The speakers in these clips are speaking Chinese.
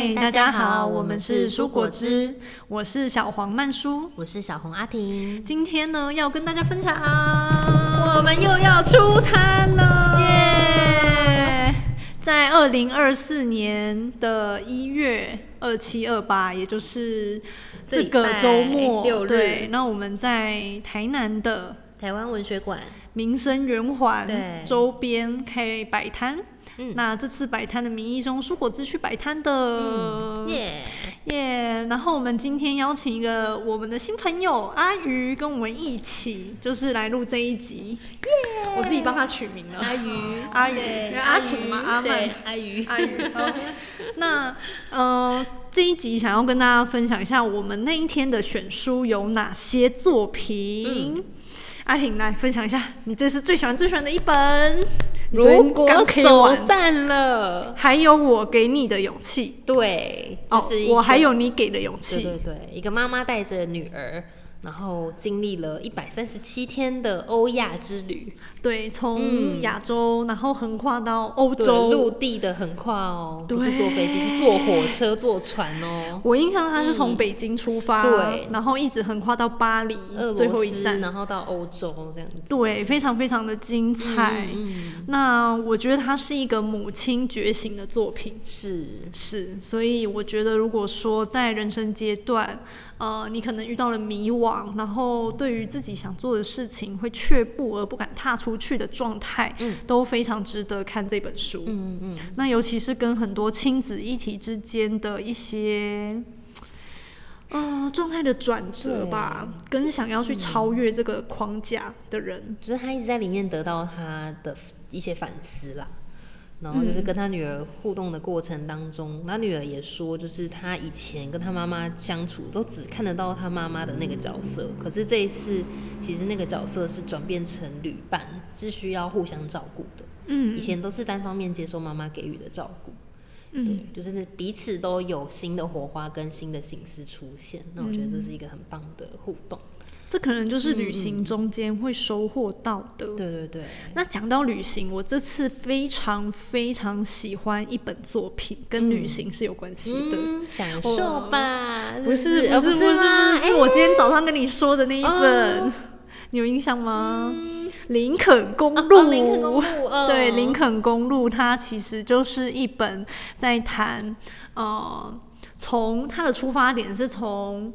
嗨，大家好，我们是蔬果汁，我是小黄曼舒，我是小红阿婷。今天呢，要跟大家分享，我们又要出摊了，耶！在二零二四年的一月二七二八，也就是这个周末六日，对，那我们在台南的台湾文学馆民生圆环周边开摆摊。嗯，那这次摆摊的名义中，蔬果汁去摆摊的，耶耶。然后我们今天邀请一个我们的新朋友阿鱼，跟我们一起就是来录这一集。耶、yeah，我自己帮他取名了。阿鱼，阿鱼，阿婷嘛，阿曼，阿鱼，阿鱼。好，那呃这一集想要跟大家分享一下我们那一天的选书有哪些作品。嗯、阿婷来分享一下，你这是最喜欢最喜欢的一本。如果走散了，还有我给你的勇气。对，就是、哦、我还有你给的勇气。对对对，一个妈妈带着女儿。然后经历了一百三十七天的欧亚之旅，对，从亚洲、嗯、然后横跨到欧洲，陆地的横跨哦，不是坐飞机，是坐火车、坐船哦。我印象他是从北京出发，嗯、对，然后一直横跨到巴黎，最后一站，然后到欧洲这样子。对，非常非常的精彩。嗯，那我觉得它是一个母亲觉醒的作品，是。是，所以我觉得如果说在人生阶段，呃，你可能遇到了迷惘，然后对于自己想做的事情会却步而不敢踏出去的状态，嗯，都非常值得看这本书。嗯嗯。那尤其是跟很多亲子议题之间的一些，呃，状态的转折吧，跟想要去超越这个框架的人，就是他一直在里面得到他的一些反思啦。然后就是跟他女儿互动的过程当中，他、嗯、女儿也说，就是他以前跟他妈妈相处都只看得到他妈妈的那个角色，可是这一次其实那个角色是转变成旅伴，是需要互相照顾的。嗯，以前都是单方面接受妈妈给予的照顾。嗯，对，就是彼此都有新的火花跟新的心思出现，那我觉得这是一个很棒的互动。这可能就是旅行中间会收获到的。对对对。那讲到旅行，我这次非常非常喜欢一本作品，跟旅行是有关系的。嗯，享受吧。不是不是不是不是，我今天早上跟你说的那一本，哦、你有印象吗？嗯、林肯公路。哦、林肯公路。对，林肯公路，它其实就是一本在谈，呃，从它的出发点是从。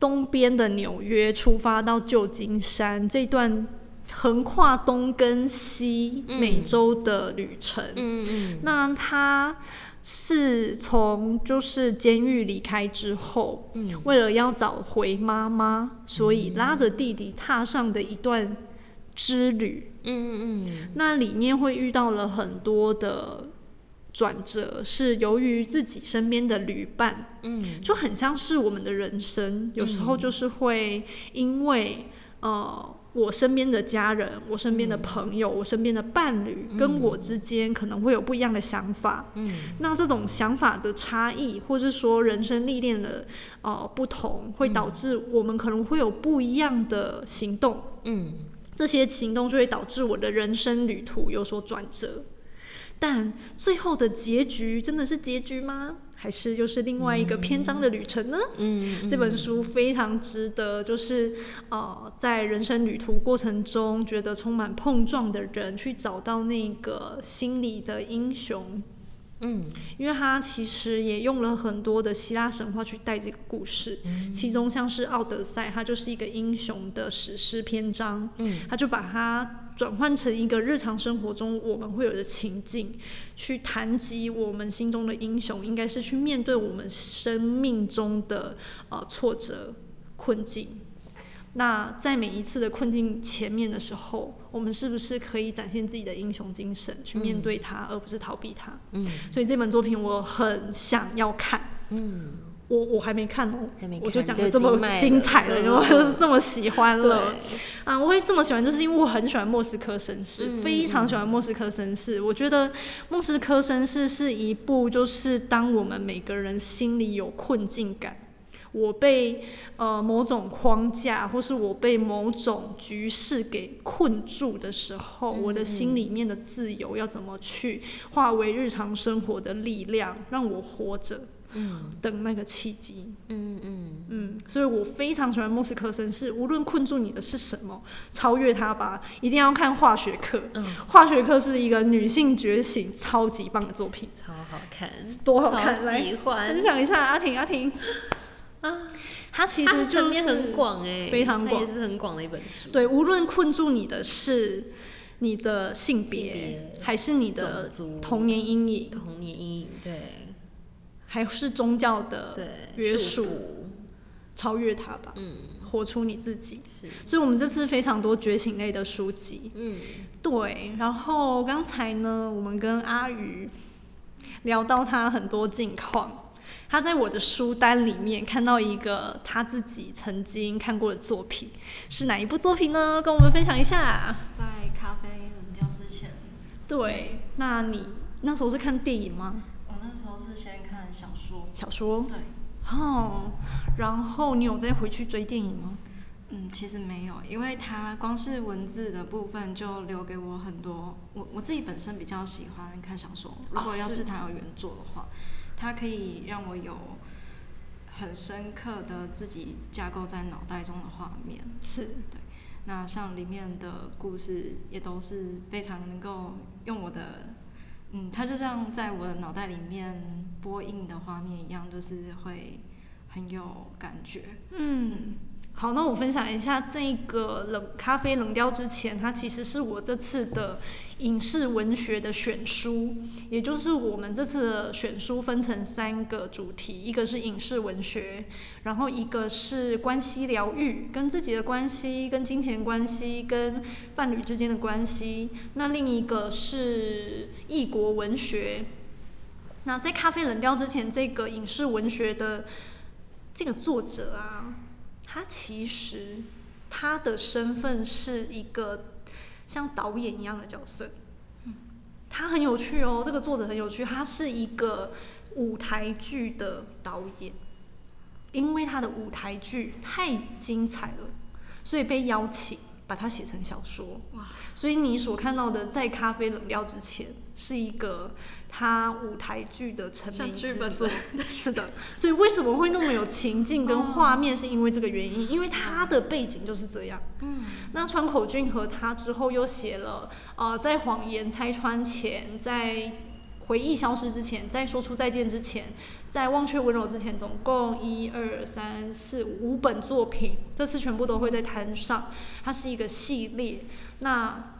东边的纽约出发到旧金山这段横跨东跟西美洲的旅程，嗯嗯，那他是从就是监狱离开之后，嗯，为了要找回妈妈，所以拉着弟弟踏上的一段之旅，嗯嗯嗯，那里面会遇到了很多的。转折是由于自己身边的旅伴，嗯，就很像是我们的人生，有时候就是会因为，呃，我身边的家人、我身边的朋友、我身边的伴侣跟我之间可能会有不一样的想法，嗯，那这种想法的差异，或是说人生历练的呃不同，会导致我们可能会有不一样的行动，嗯，这些行动就会导致我的人生旅途有所转折。但最后的结局真的是结局吗？还是又是另外一个篇章的旅程呢？嗯，嗯，这本书非常值得，就是呃，在人生旅途过程中觉得充满碰撞的人去找到那个心里的英雄。嗯，因为他其实也用了很多的希腊神话去带这个故事，嗯、其中像是《奥德赛》，它就是一个英雄的史诗篇章，嗯，他就把它转换成一个日常生活中我们会有的情境，去谈及我们心中的英雄，应该是去面对我们生命中的呃挫折困境。那在每一次的困境前面的时候，我们是不是可以展现自己的英雄精神，去面对它，而不是逃避它？嗯，所以这本作品我很想要看。嗯，我我还没看哦，还没看，我就讲的这么精彩了，然后就是这么喜欢了。啊，我会这么喜欢，就是因为我很喜欢莫斯科绅士，嗯，非常喜欢莫斯科绅士。我觉得莫斯科绅士是一部，就是当我们每个人心里有困境感。我被呃某种框架，或是我被某种局势给困住的时候，嗯、我的心里面的自由要怎么去化为日常生活的力量，让我活着。嗯，等那个契机。嗯嗯嗯，所以我非常喜欢莫斯科绅士，无论困住你的是什么，超越它吧，一定要看化学课。嗯，化学课是一个女性觉醒超级棒的作品。超好看，多好看，喜欢。来分享一下阿婷，阿婷。啊，它其实就是很广哎，非常广，也是很广的一本书。对，无论困住你的是你的性别，还是你的童年阴影。童年阴影，对。还是宗教的约束，超越它吧，嗯，活出你自己。是，所以我们这次非常多觉醒类的书籍，嗯，对。然后刚才呢，我们跟阿宇聊到他很多近况，他在我的书单里面看到一个他自己曾经看过的作品，是哪一部作品呢？跟我们分享一下。在咖啡冷掉之前。对，那你那时候是看电影吗？我那时候是先看小说。小说。对。哦，然后你有再回去追电影吗？嗯，其实没有，因为它光是文字的部分就留给我很多。我我自己本身比较喜欢看小说，如果要是它有原作的话，它可以让我有很深刻的自己架构在脑袋中的画面。是。对。那像里面的故事也都是非常能够用我的。嗯，它就像在我的脑袋里面播映的画面一样，就是会很有感觉。嗯，好，那我分享一下这个冷咖啡冷掉之前，它其实是我这次的。影视文学的选书，也就是我们这次的选书分成三个主题，一个是影视文学，然后一个是关系疗愈，跟自己的关系、跟金钱关系、跟伴侣之间的关系。那另一个是异国文学。那在咖啡冷掉之前，这个影视文学的这个作者啊，他其实他的身份是一个。像导演一样的角色，嗯，他很有趣哦，这个作者很有趣，他是一个舞台剧的导演，因为他的舞台剧太精彩了，所以被邀请。把它写成小说，哇！所以你所看到的在咖啡冷掉之前，是一个他舞台剧的成名之作。是的，所以为什么会那么有情境跟画面，是因为这个原因，因为他的背景就是这样。嗯。那川口俊和他之后又写了，呃，在谎言拆穿前，在。回忆消失之前，在说出再见之前，在忘却温柔之前，总共一二三四五本作品，这次全部都会在摊上。它是一个系列。那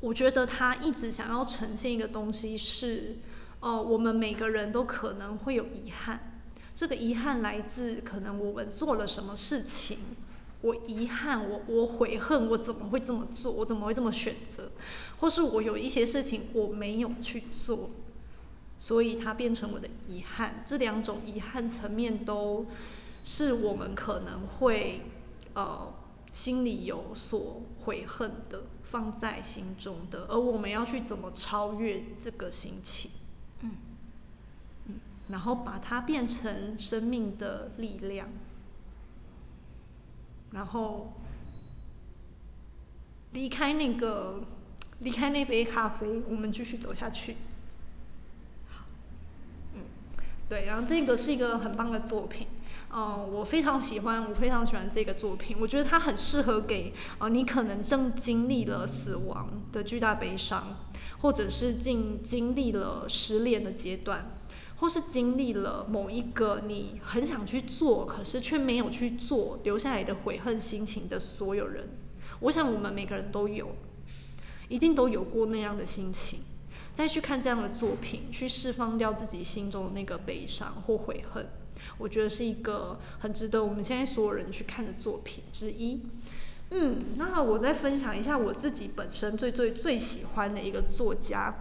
我觉得他一直想要呈现一个东西是，呃，我们每个人都可能会有遗憾。这个遗憾来自可能我们做了什么事情。我遗憾，我我悔恨，我怎么会这么做？我怎么会这么选择？或是我有一些事情我没有去做，所以它变成我的遗憾。这两种遗憾层面都是我们可能会呃心里有所悔恨的，放在心中的，而我们要去怎么超越这个心情？嗯嗯，然后把它变成生命的力量。然后离开那个，离开那杯咖啡，我们继续走下去。嗯，对，然后这个是一个很棒的作品，嗯，我非常喜欢，我非常喜欢这个作品，我觉得它很适合给，呃，你可能正经历了死亡的巨大悲伤，或者是经经历了失恋的阶段。或是经历了某一个你很想去做，可是却没有去做，留下来的悔恨心情的所有人，我想我们每个人都有，一定都有过那样的心情。再去看这样的作品，去释放掉自己心中的那个悲伤或悔恨，我觉得是一个很值得我们现在所有人去看的作品之一。嗯，那我再分享一下我自己本身最最最喜欢的一个作家。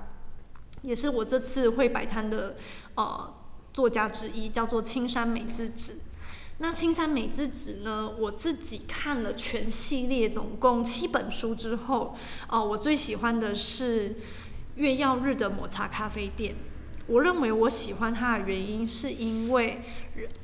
也是我这次会摆摊的呃作家之一，叫做青山美智子。那青山美智子呢，我自己看了全系列总共七本书之后，呃，我最喜欢的是月曜日的抹茶咖啡店。我认为我喜欢它的原因是因为，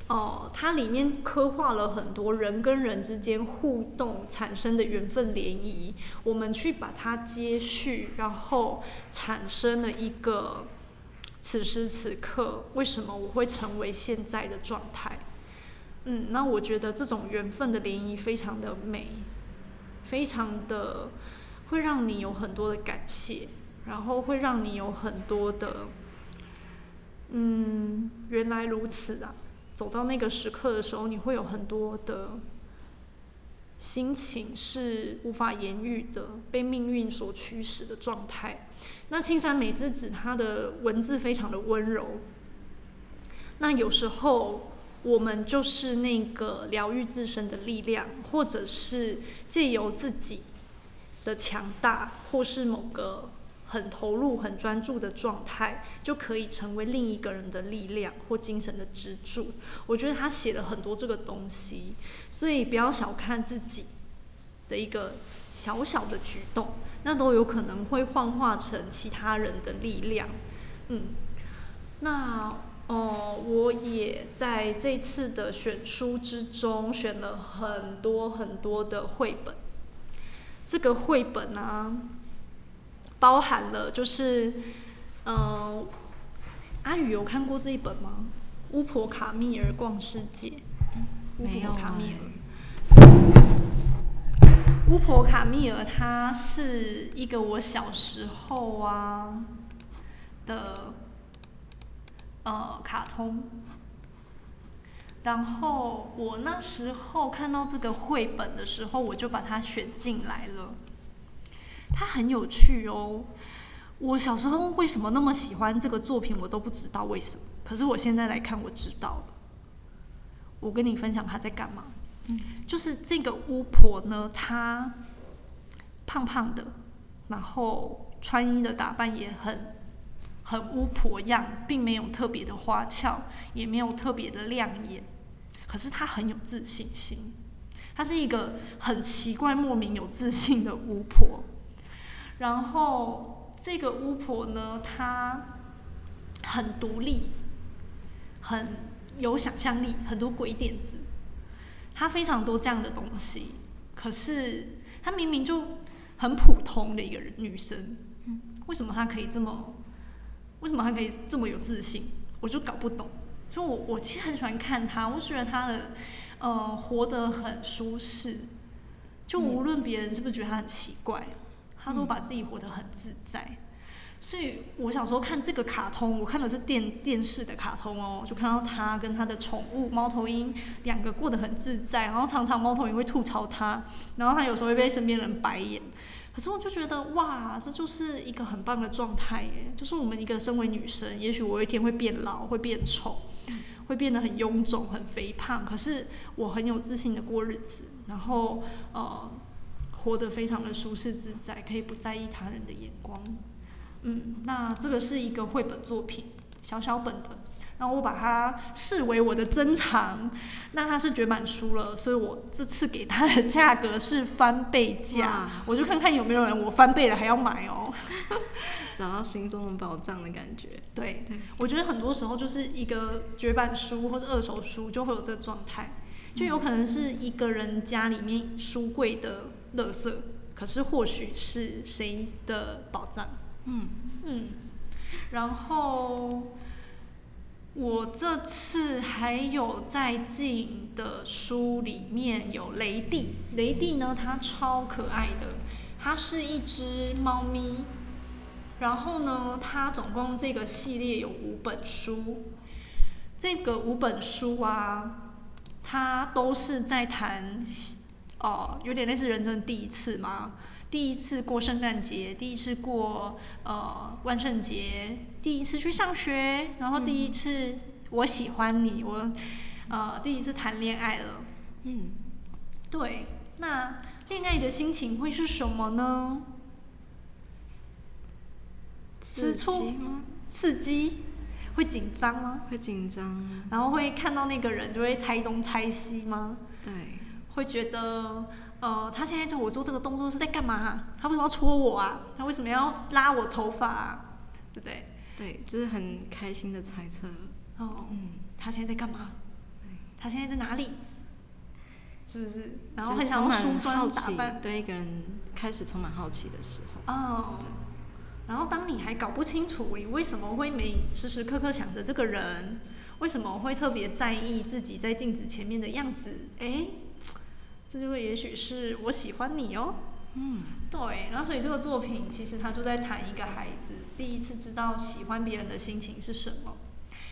哦、它里面刻画了很多人跟人之间互动产生的缘分联谊，我们去把它接续，然后产生了一个此时此刻为什么我会成为现在的状态。嗯，那我觉得这种缘分的涟漪非常的美，非常的会让你有很多的感谢，然后会让你有很多的。嗯，原来如此啊！走到那个时刻的时候，你会有很多的心情是无法言喻的，被命运所驱使的状态。那青山美智子她的文字非常的温柔，那有时候我们就是那个疗愈自身的力量，或者是借由自己的强大，或是某个。很投入、很专注的状态，就可以成为另一个人的力量或精神的支柱。我觉得他写了很多这个东西，所以不要小看自己的一个小小的举动，那都有可能会幻化成其他人的力量。嗯，那哦，我也在这次的选书之中选了很多很多的绘本。这个绘本呢、啊？包含了就是，嗯、呃，阿宇有看过这一本吗？巫婆卡蜜尔逛世界。巫婆卡蜜尔。巫婆卡蜜尔，她是一个我小时候啊的呃卡通，然后我那时候看到这个绘本的时候，我就把它选进来了。它很有趣哦，我小时候为什么那么喜欢这个作品，我都不知道为什么。可是我现在来看，我知道了。我跟你分享他在干嘛。嗯，就是这个巫婆呢，她胖胖的，然后穿衣的打扮也很很巫婆样，并没有特别的花俏，也没有特别的亮眼。可是她很有自信心，她是一个很奇怪、莫名有自信的巫婆。然后这个巫婆呢，她很独立，很有想象力，很多鬼点子，她非常多这样的东西。可是她明明就很普通的一个人女生，为什么她可以这么，为什么他可以这么有自信？我就搞不懂。所以我我其实很喜欢看她，我觉得她的呃活得很舒适，就无论别人是不是觉得她很奇怪。他都把自己活得很自在，所以我小时候看这个卡通，我看的是电电视的卡通哦，就看到他跟他的宠物猫头鹰两个过得很自在，然后常常猫头鹰会吐槽他，然后他有时候会被身边人白眼，可是我就觉得哇，这就是一个很棒的状态耶，就是我们一个身为女生，也许我有一天会变老，会变丑，会变得很臃肿、很肥胖，可是我很有自信的过日子，然后呃。活得非常的舒适自在，可以不在意他人的眼光。嗯，那这个是一个绘本作品，小小本的，那我把它视为我的珍藏。那它是绝版书了，所以我这次给它的价格是翻倍价，我就看看有没有人我翻倍了还要买哦。找到心中的宝藏的感觉。对，我觉得很多时候就是一个绝版书或者二手书就会有这个状态，就有可能是一个人家里面书柜的。垃圾，可是或许是谁的宝藏？嗯嗯，然后我这次还有在进的书里面有雷蒂，雷蒂呢，它超可爱的，它是一只猫咪，然后呢，它总共这个系列有五本书，这个五本书啊，它都是在谈。哦，有点类似人生第一次嘛，第一次过圣诞节，第一次过呃万圣节，第一次去上学，然后第一次我喜欢你，我呃第一次谈恋爱了。嗯，对，那恋爱的心情会是什么呢？刺激吗？刺激？会紧张吗？会紧张。然后会看到那个人就会猜东猜西吗？对。会觉得，呃，他现在对我做这个动作是在干嘛？他为什么要戳我啊？他为什么要拉我头发啊？对不对？对，就是很开心的猜测。哦，嗯，他现在在干嘛？他现在在哪里？是不是？然后很想要梳妆打扮，对一个人开始充满好奇的时候。哦。对。然后当你还搞不清楚你为什么会每时时刻刻想着这个人，为什么会特别在意自己在镜子前面的样子？哎，这就会也许是我喜欢你哦。嗯。对，然后所以这个作品其实他就在谈一个孩子第一次知道喜欢别人的心情是什么，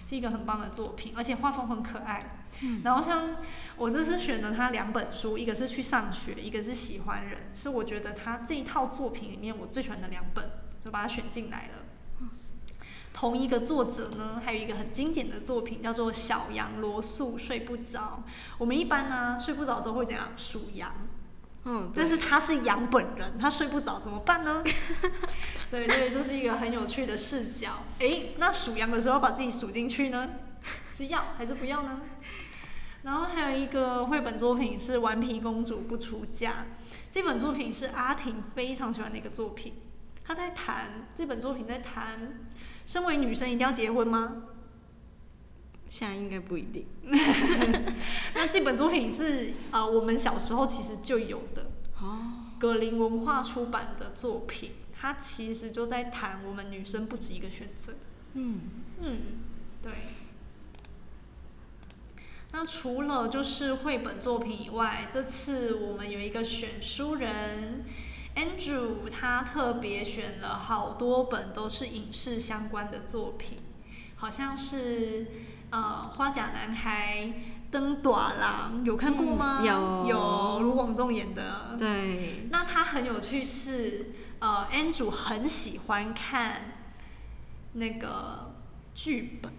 是一个很棒的作品，而且画风很可爱。嗯。然后像我这次选了他两本书，一个是去上学，一个是喜欢人，是我觉得他这一套作品里面我最喜欢的两本。就把它选进来了。同一个作者呢，还有一个很经典的作品叫做《小羊罗素睡不着》。我们一般呢睡不着的时候会怎样？数羊。嗯。但是他是羊本人，他睡不着怎么办呢？对对，就是一个很有趣的视角。诶，那数羊的时候把自己数进去呢？是要还是不要呢？然后还有一个绘本作品是《顽皮公主不出嫁》。这本作品是阿婷非常喜欢的一个作品。她在谈这本作品，在谈身为女生一定要结婚吗？现在应该不一定。那这本作品是呃我们小时候其实就有的，哦，格林文化出版的作品，它其实就在谈我们女生不止一个选择。嗯嗯，对。那除了就是绘本作品以外，这次我们有一个选书人。Andrew 他特别选了好多本都是影视相关的作品，好像是呃花甲男孩、转大人有看过吗？嗯、有有卢广仲演的。对。那他很有趣是呃 Andrew 很喜欢看那个剧本。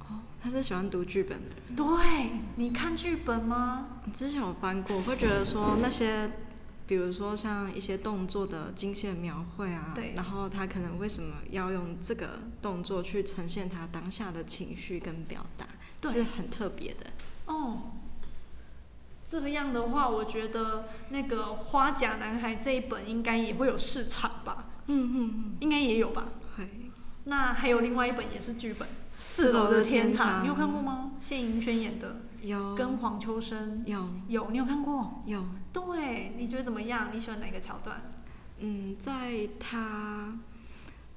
哦，他是喜欢读剧本的人。对，你看剧本吗？之前有翻过，我会觉得说那些。比如说像一些动作的精线描绘啊，对，然后他可能为什么要用这个动作去呈现他当下的情绪跟表达，对，是很特别的。哦，这个样的话，我觉得那个《花甲男孩》这一本应该也会有市场吧？嗯嗯嗯，应该也有吧？对。那还有另外一本也是剧本。四楼的天堂，你有看过吗？谢盈萱演的，有，跟黄秋生，有，有，你有看过？有，对，你觉得怎么样？你喜欢哪个桥段？嗯，在他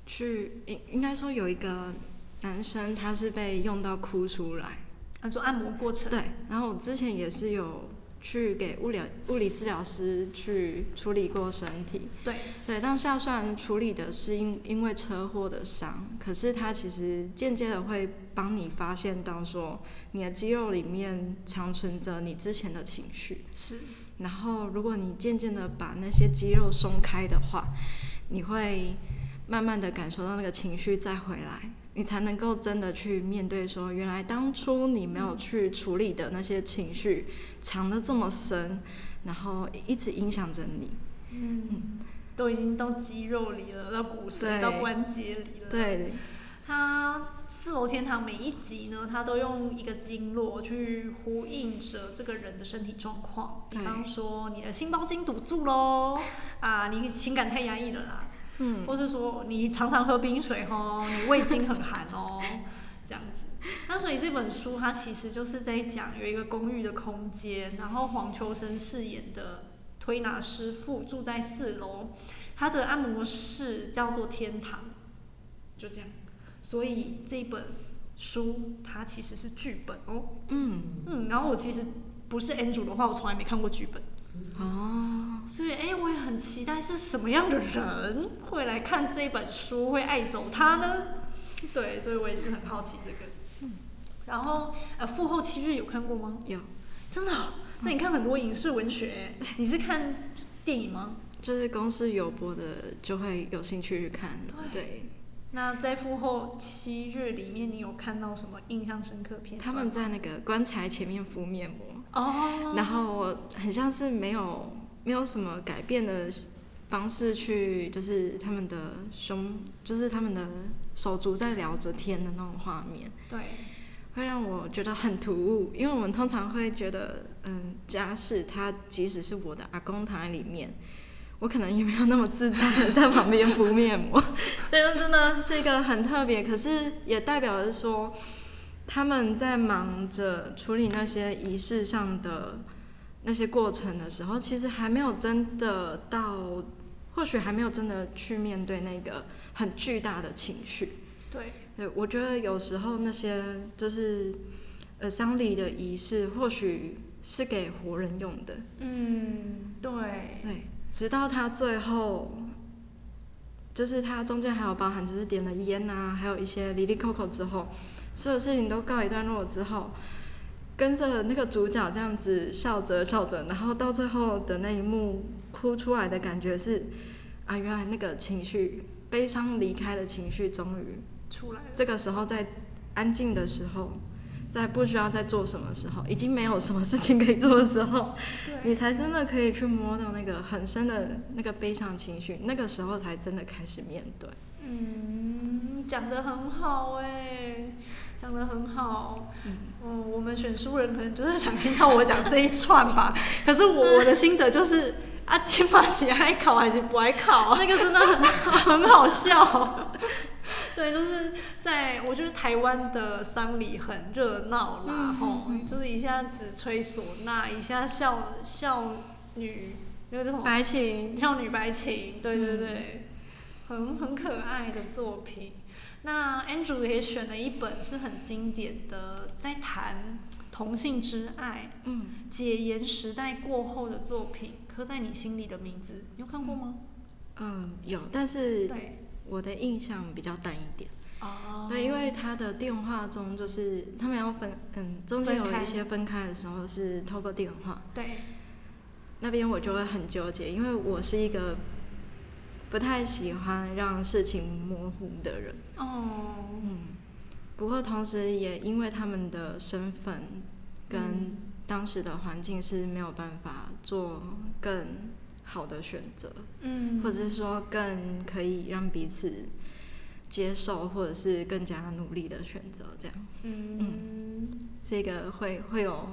去，应应该说有一个男生，他是被用到哭出来，啊，做按摩过程。对，然后我之前也是有。去给物理物理治疗师去处理过身体，对。对，当下虽然处理的是因因为车祸的伤，可是它其实间接的会帮你发现到说你的肌肉里面长存着你之前的情绪，是，然后如果你渐渐的把那些肌肉松开的话，你会慢慢的感受到那个情绪再回来。你才能够真的去面对，说原来当初你没有去处理的那些情绪，藏得这么深，然后一直影响着你。嗯，都已经到肌肉里了，到骨髓，到关节里了。对。他四楼天堂每一集呢，他都用一个经络去呼应着这个人的身体状况。比方说，你的心包经堵住喽，啊，你情感太压抑了啦。嗯，或是说你常常喝冰水哦，你胃经很寒哦，这样子。那所以这本书它其实就是在讲有一个公寓的空间，然后黄秋生饰演的推拿师傅住在四楼，他的按摩室叫做天堂，就这样。所以这本书它其实是剧本哦。嗯嗯，然后我其实不是 Andrew 的话，我从来没看过剧本。哦，所以哎，我也很期待是什么样的人会来看这本书，会爱走它呢？对，所以我也是很好奇这个。嗯，然后呃，父后七日有看过吗？有，真的？那你看很多影视文学，你是看电影吗？就是公司有播的，就会有兴趣去看。对。对那在父后七日里面，你有看到什么印象深刻片？他们在那个棺材前面敷面膜。哦。然后很像是没有没有什么改变的方式去，就是他们的胸，就是他们的手足在聊着天的那种画面。对。会让我觉得很突兀，因为我们通常会觉得，嗯，家事它即使是我的阿公躺在里面。我可能也没有那么自在在旁边敷面膜，但是真的是一个很特别，可是也代表的是说，他们在忙着处理那些仪式上的那些过程的时候，其实还没有真的到，或许还没有真的去面对那个很巨大的情绪。对，对，我觉得有时候那些就是呃丧礼的仪式，或许是给活人用的。嗯，对。对，直到他最后，就是他中间还有包含就是点了烟啊，还有一些离离扣扣之后，所有事情都告一段落之后，跟着那个主角这样子笑着笑着，然后到最后的那一幕哭出来的感觉是，啊，原来那个情绪悲伤离开的情绪终于。出来了。这个时候在安静的时候，在不需要再做什么时候，已经没有什么事情可以做的时候，你才真的可以去摸到那个很深的那个悲伤情绪，那个时候才真的开始面对。嗯，讲得很好哎，讲得很好。嗯，嗯，我们选书人可能就是想听到我讲这一串吧。可是我我的心得就是啊，金马喜爱考还是不爱考？那个真的很 很好笑。对，就是在我觉得台湾的丧礼很热闹啦，吼、嗯，就是一下子吹唢呐，一下少少女那个叫什么？白琴，少女白琴，对对对，嗯、很很可爱的作品。那 Andrew 也选了一本是很经典的，在谈同性之爱，嗯，解严时代过后的作品，刻在你心里的名字，你有看过吗？嗯，有，但是对。我的印象比较淡一点，哦，对，因为他的电话中就是他们要分，嗯，中间有一些分开的时候是透过电话，对，那边我就会很纠结，因为我是一个不太喜欢让事情模糊的人，哦，嗯，不过同时也因为他们的身份跟当时的环境是没有办法做更。好的选择，嗯，或者是说更可以让彼此接受，或者是更加努力的选择，这样，嗯，嗯，是一个会会有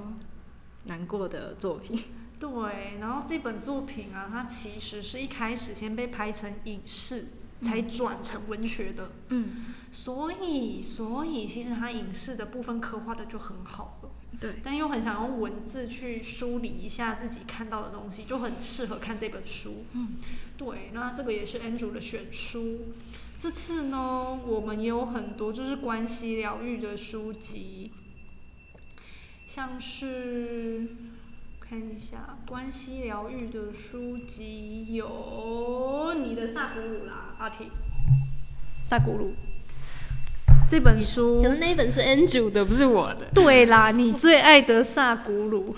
难过的作品。对，然后这本作品啊，它其实是一开始先被拍成影视，才转成文学的，嗯，所以所以其实它影视的部分刻画的就很好了。对，但又很想用文字去梳理一下自己看到的东西，就很适合看这本书。嗯，对，那这个也是 Andrew 的选书。这次呢，我们也有很多就是关系疗愈的书籍，像是看一下关系疗愈的书籍有你的萨古鲁啦，阿提，萨古鲁。这本书，可能那一本是 Andrew 的，不是我的。对啦，你最爱的萨古鲁。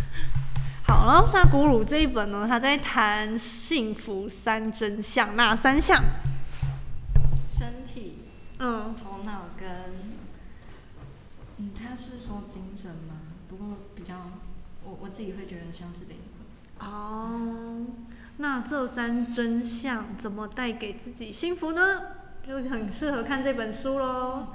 好，然后萨古鲁这一本呢，他在谈幸福三真相，哪三项？身体，嗯，头脑跟，嗯，他是说精神吗？不过比较，我我自己会觉得像是灵魂。哦，那这三真相怎么带给自己幸福呢？就很适合看这本书喽。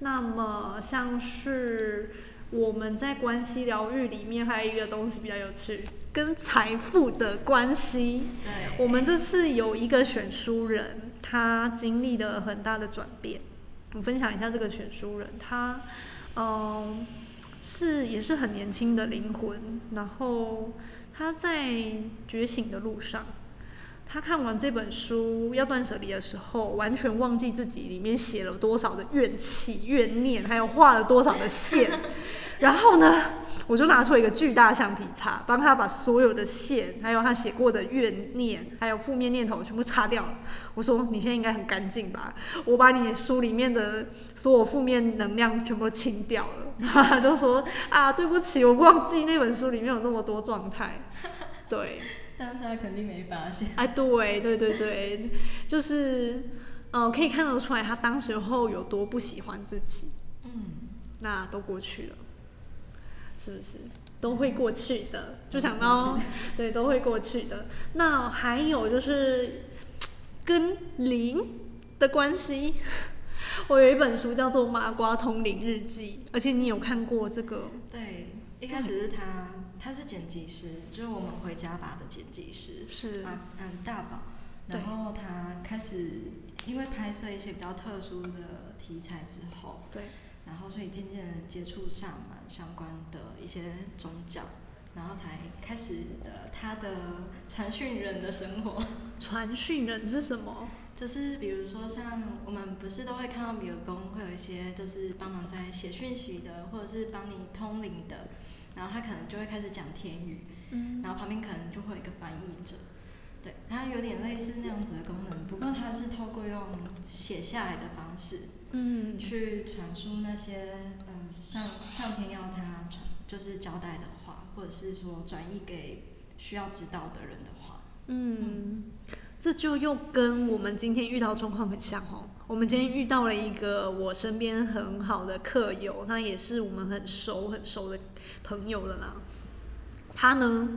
那么像是我们在关系疗愈里面还有一个东西比较有趣，跟财富的关系。对。我们这次有一个选书人，他经历了很大的转变。我分享一下这个选书人，他嗯是也是很年轻的灵魂，然后他在觉醒的路上。他看完这本书要断舍离的时候，完全忘记自己里面写了多少的怨气、怨念，还有画了多少的线。然后呢，我就拿出了一个巨大的橡皮擦，帮他把所有的线，还有他写过的怨念，还有负面念头全部擦掉了。我说：“你现在应该很干净吧？我把你书里面的所有负面能量全部都清掉了。”然后他就说：“啊，对不起，我忘记那本书里面有这么多状态。”对。但是他肯定没发现。哎，对对对对，就是，呃，可以看得出来他当时候有多不喜欢自己。嗯。那都过去了，是不是？都会过去的，嗯、就想到，对，都会过去的。那还有就是跟灵的关系，我有一本书叫做《麻瓜通灵日记》，而且你有看过这个？对，一开始是他，他是剪辑师，就是我们回家吧的剪辑师，是啊，嗯，大宝。然后他开始因为拍摄一些比较特殊的题材之后，对，然后所以渐渐的接触上了相关的一些宗教，然后才开始的他的传讯人的生活。传讯人是什么？就是比如说像我们不是都会看到比尔公会有一些就是帮忙在写讯息的，或者是帮你通灵的，然后他可能就会开始讲天语，嗯，然后旁边可能就会有一个翻译者。对，它有点类似那样子的功能，不过它是透过用写下来的方式，嗯，去传输那些嗯上上天要他传就是交代的话，或者是说转译给需要知道的人的话，嗯，嗯，这就又跟我们今天遇到状况很像哦。我们今天遇到了一个我身边很好的客友，他也是我们很熟很熟的朋友了啦。他呢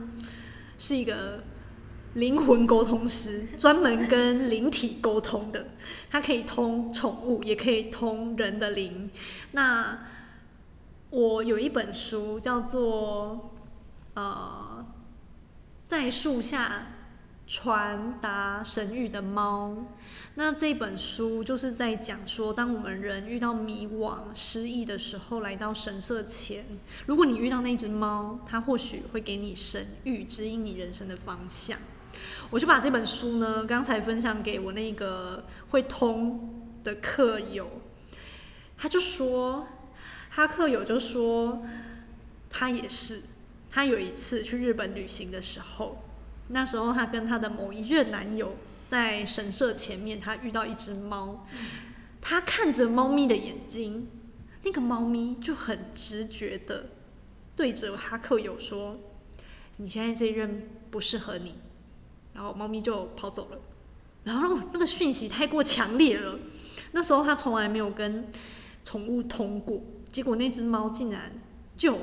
是一个。灵魂沟通师，专门跟灵体沟通的，它可以通宠物，也可以通人的灵。那我有一本书叫做呃，在树下传达神谕的猫。那这本书就是在讲说，当我们人遇到迷惘、失意的时候，来到神社前，如果你遇到那只猫，它或许会给你神谕，指引你人生的方向。我就把这本书呢，刚才分享给我那个会通的客友，他就说，他客友就说，他也是，他有一次去日本旅行的时候，那时候他跟他的某一任男友在神社前面，他遇到一只猫，他看着猫咪的眼睛，那个猫咪就很直觉的对着哈克友说，你现在这一任不适合你。然后猫咪就跑走了，然后那个讯息太过强烈了，那时候他从来没有跟宠物通过，结果那只猫竟然就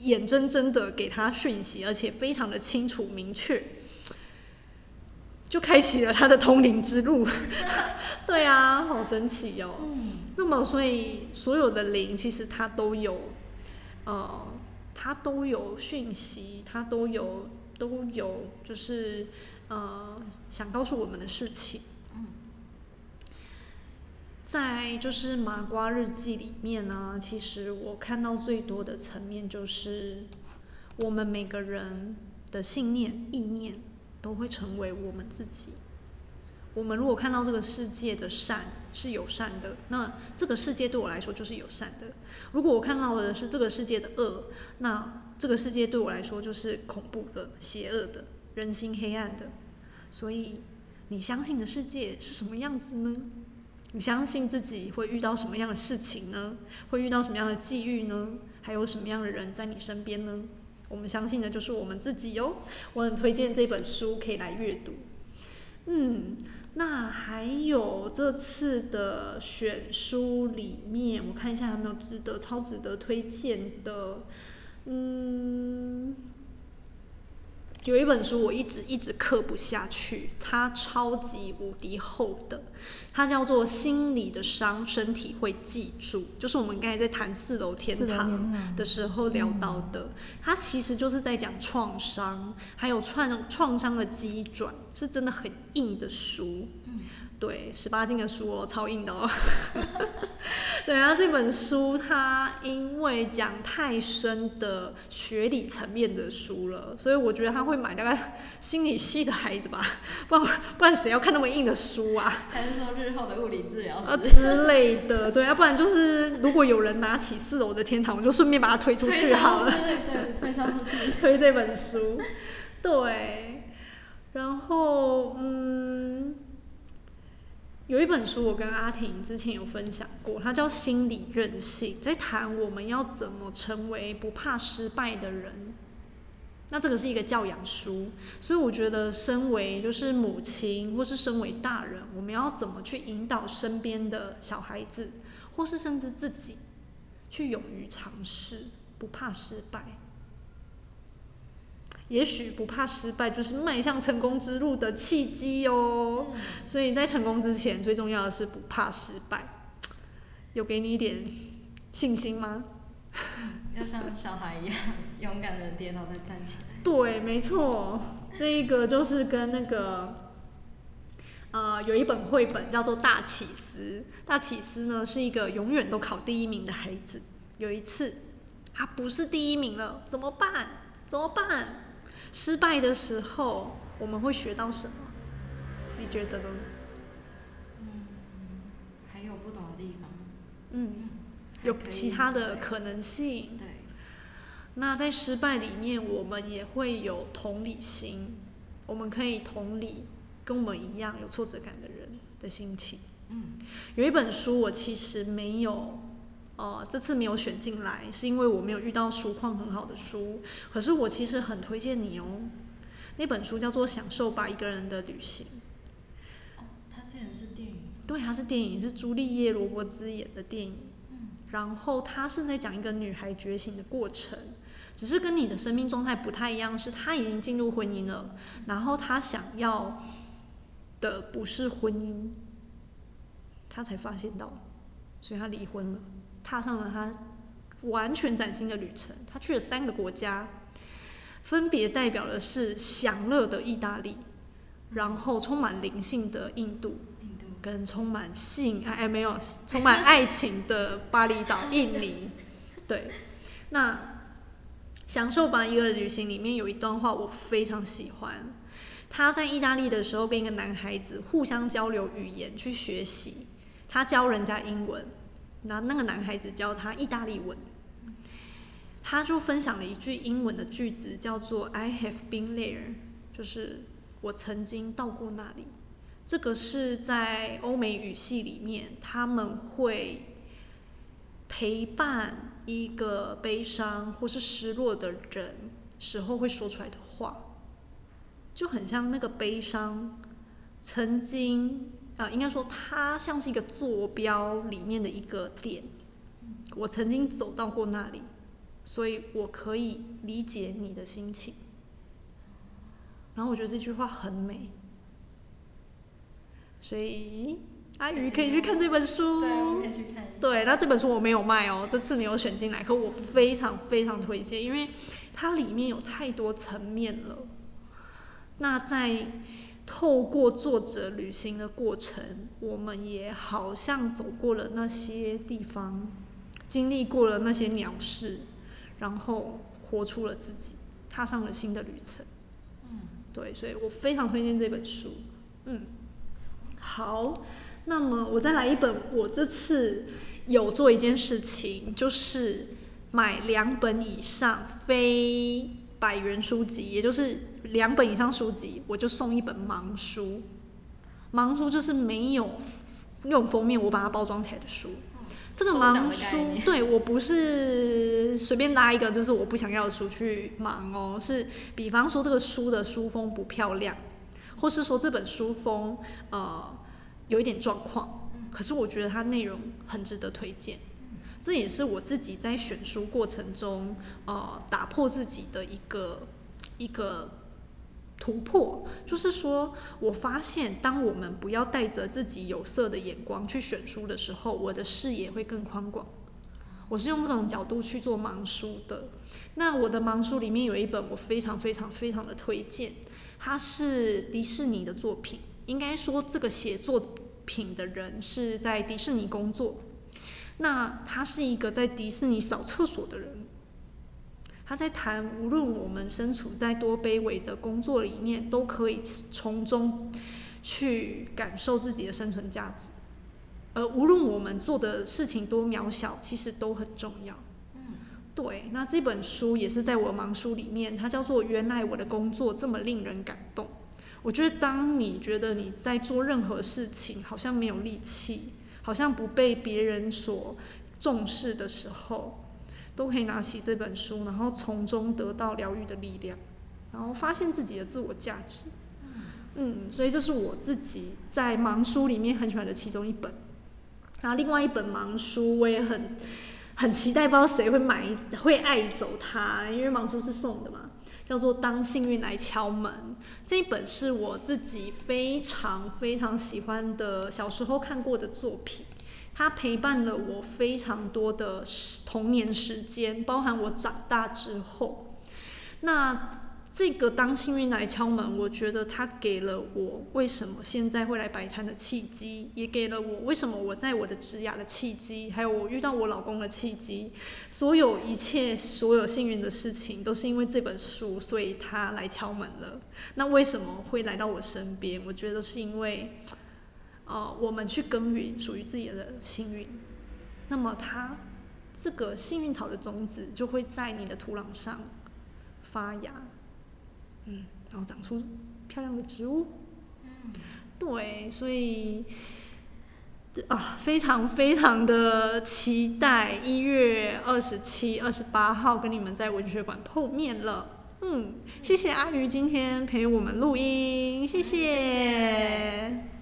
眼睁睁的给他讯息，而且非常的清楚明确，就开启了他的通灵之路。对啊，好神奇哦。嗯。那么所以所有的灵其实它都有，呃，它都有讯息，它都有都有就是。呃，想告诉我们的事情。嗯，在就是麻瓜日记里面呢，其实我看到最多的层面就是，我们每个人的信念、意念都会成为我们自己。我们如果看到这个世界的善是友善的，那这个世界对我来说就是友善的；如果我看到的是这个世界的恶，那这个世界对我来说就是恐怖的、邪恶的。人心黑暗的，所以你相信的世界是什么样子呢？你相信自己会遇到什么样的事情呢？会遇到什么样的际遇呢？还有什么样的人在你身边呢？我们相信的就是我们自己哟。我很推荐这本书可以来阅读。嗯，那还有这次的选书里面，我看一下有没有值得超值得推荐的。嗯。有一本书我一直一直刻不下去，它超级无敌厚的，它叫做《心理的伤，身体会记住》，就是我们刚才在谈四楼天堂的时候聊到的，它其实就是在讲创伤，还有创创伤的机转，是真的很硬的书。对，十八禁的书哦，超硬的哦。对啊，这本书它因为讲太深的学理层面的书了，所以我觉得他会买大概心理系的孩子吧，不然不然谁要看那么硬的书啊？还是说日后的物理治疗师？啊之类的，对，要不然就是如果有人拿起四楼的天堂，我就顺便把它推出去好了。对对对，推销出去。推这本书，对，然后嗯。有一本书，我跟阿婷之前有分享过，它叫《心理韧性》，在谈我们要怎么成为不怕失败的人。那这个是一个教养书，所以我觉得身为就是母亲或是身为大人，我们要怎么去引导身边的小孩子，或是甚至自己，去勇于尝试，不怕失败。也许不怕失败，就是迈向成功之路的契机哦。所以在成功之前，最重要的是不怕失败。有给你一点信心吗？要像小孩一样勇敢的跌倒再站起来。对，没错，这一个就是跟那个，呃，有一本绘本叫做《大起司》，大起司呢是一个永远都考第一名的孩子。有一次，他不是第一名了，怎么办？怎么办？失败的时候，我们会学到什么？你觉得呢？嗯，还有不懂的地方。嗯。有其他的可能性。对。那在失败里面，我们也会有同理心，我们可以同理跟我们一样有挫折感的人的心情。嗯。有一本书我其实没有，呃，这次没有选进来，是因为我没有遇到书况很好的书。可是我其实很推荐你哦，那本书叫做《享受吧，一个人的旅行》。哦，它之前是电影。对，它是电影，是朱丽叶·罗伯兹演的电影。然后他是在讲一个女孩觉醒的过程，只是跟你的生命状态不太一样，是她已经进入婚姻了，然后她想要的不是婚姻，她才发现到，所以她离婚了，踏上了她完全崭新的旅程。她去了三个国家，分别代表的是享乐的意大利，然后充满灵性的印度。跟充满性爱，没有，充满爱情的巴厘岛，印尼。对，那享受吧，一个旅行里面有一段话我非常喜欢。他在意大利的时候跟一个男孩子互相交流语言去学习，他教人家英文，那那个男孩子教他意大利文。他就分享了一句英文的句子，叫做 I have been there，就是我曾经到过那里。这个是在欧美语系里面，他们会陪伴一个悲伤或是失落的人时候会说出来的话，就很像那个悲伤曾经啊、应该说它像是一个坐标里面的一个点，我曾经走到过那里，所以我可以理解你的心情。然后我觉得这句话很美。所以阿鱼可以去看这本书。对，我可以去看。对，那这本书我没有卖哦，这次没有选进来，可我非常非常推荐，因为它里面有太多层面了。那在透过作者旅行的过程，我们也好像走过了那些地方，经历过了那些鸟事，然后活出了自己，踏上了新的旅程。嗯。对，所以我非常推荐这本书。嗯。好，那么我再来一本。我这次有做一件事情，就是买两本以上非百元书籍，也就是两本以上书籍，我就送一本盲书。盲书就是没有用封面，我把它包装起来的书。这个盲书，对，我不是随便拉一个，就是我不想要的书去盲哦，是比方说这个书的书封不漂亮，或是说这本书封呃。有一点状况，可是我觉得它内容很值得推荐，这也是我自己在选书过程中，呃，打破自己的一个一个突破，就是说我发现当我们不要带着自己有色的眼光去选书的时候，我的视野会更宽广。我是用这种角度去做盲书的。那我的盲书里面有一本我非常非常非常的推荐，它是迪士尼的作品。应该说，这个写作品的人是在迪士尼工作。那他是一个在迪士尼扫厕所的人。他在谈，无论我们身处在多卑微的工作里面，都可以从中去感受自己的生存价值。而无论我们做的事情多渺小，其实都很重要。嗯，对。那这本书也是在我的盲书里面，它叫做《原来我的工作这么令人感动》。我觉得，当你觉得你在做任何事情好像没有力气，好像不被别人所重视的时候，都可以拿起这本书，然后从中得到疗愈的力量，然后发现自己的自我价值。嗯，所以这是我自己在盲书里面很喜欢的其中一本。然后另外一本盲书我也很很期待，不知道谁会买会爱走它，因为盲书是送的嘛。叫做《当幸运来敲门》，这一本是我自己非常非常喜欢的，小时候看过的作品。它陪伴了我非常多的童年时间，包含我长大之后。那这个当幸运来敲门，我觉得它给了我为什么现在会来摆摊的契机，也给了我为什么我在我的职涯的契机，还有我遇到我老公的契机。所有一切所有幸运的事情，都是因为这本书，所以它来敲门了。那为什么会来到我身边？我觉得是因为，呃，我们去耕耘属于自己的幸运，那么它这个幸运草的种子就会在你的土壤上发芽。嗯，然后长出漂亮的植物。嗯，对，所以啊，非常非常的期待一月二十七、二十八号跟你们在文学馆碰面了。嗯，谢谢阿鱼今天陪我们录音，谢谢。谢谢。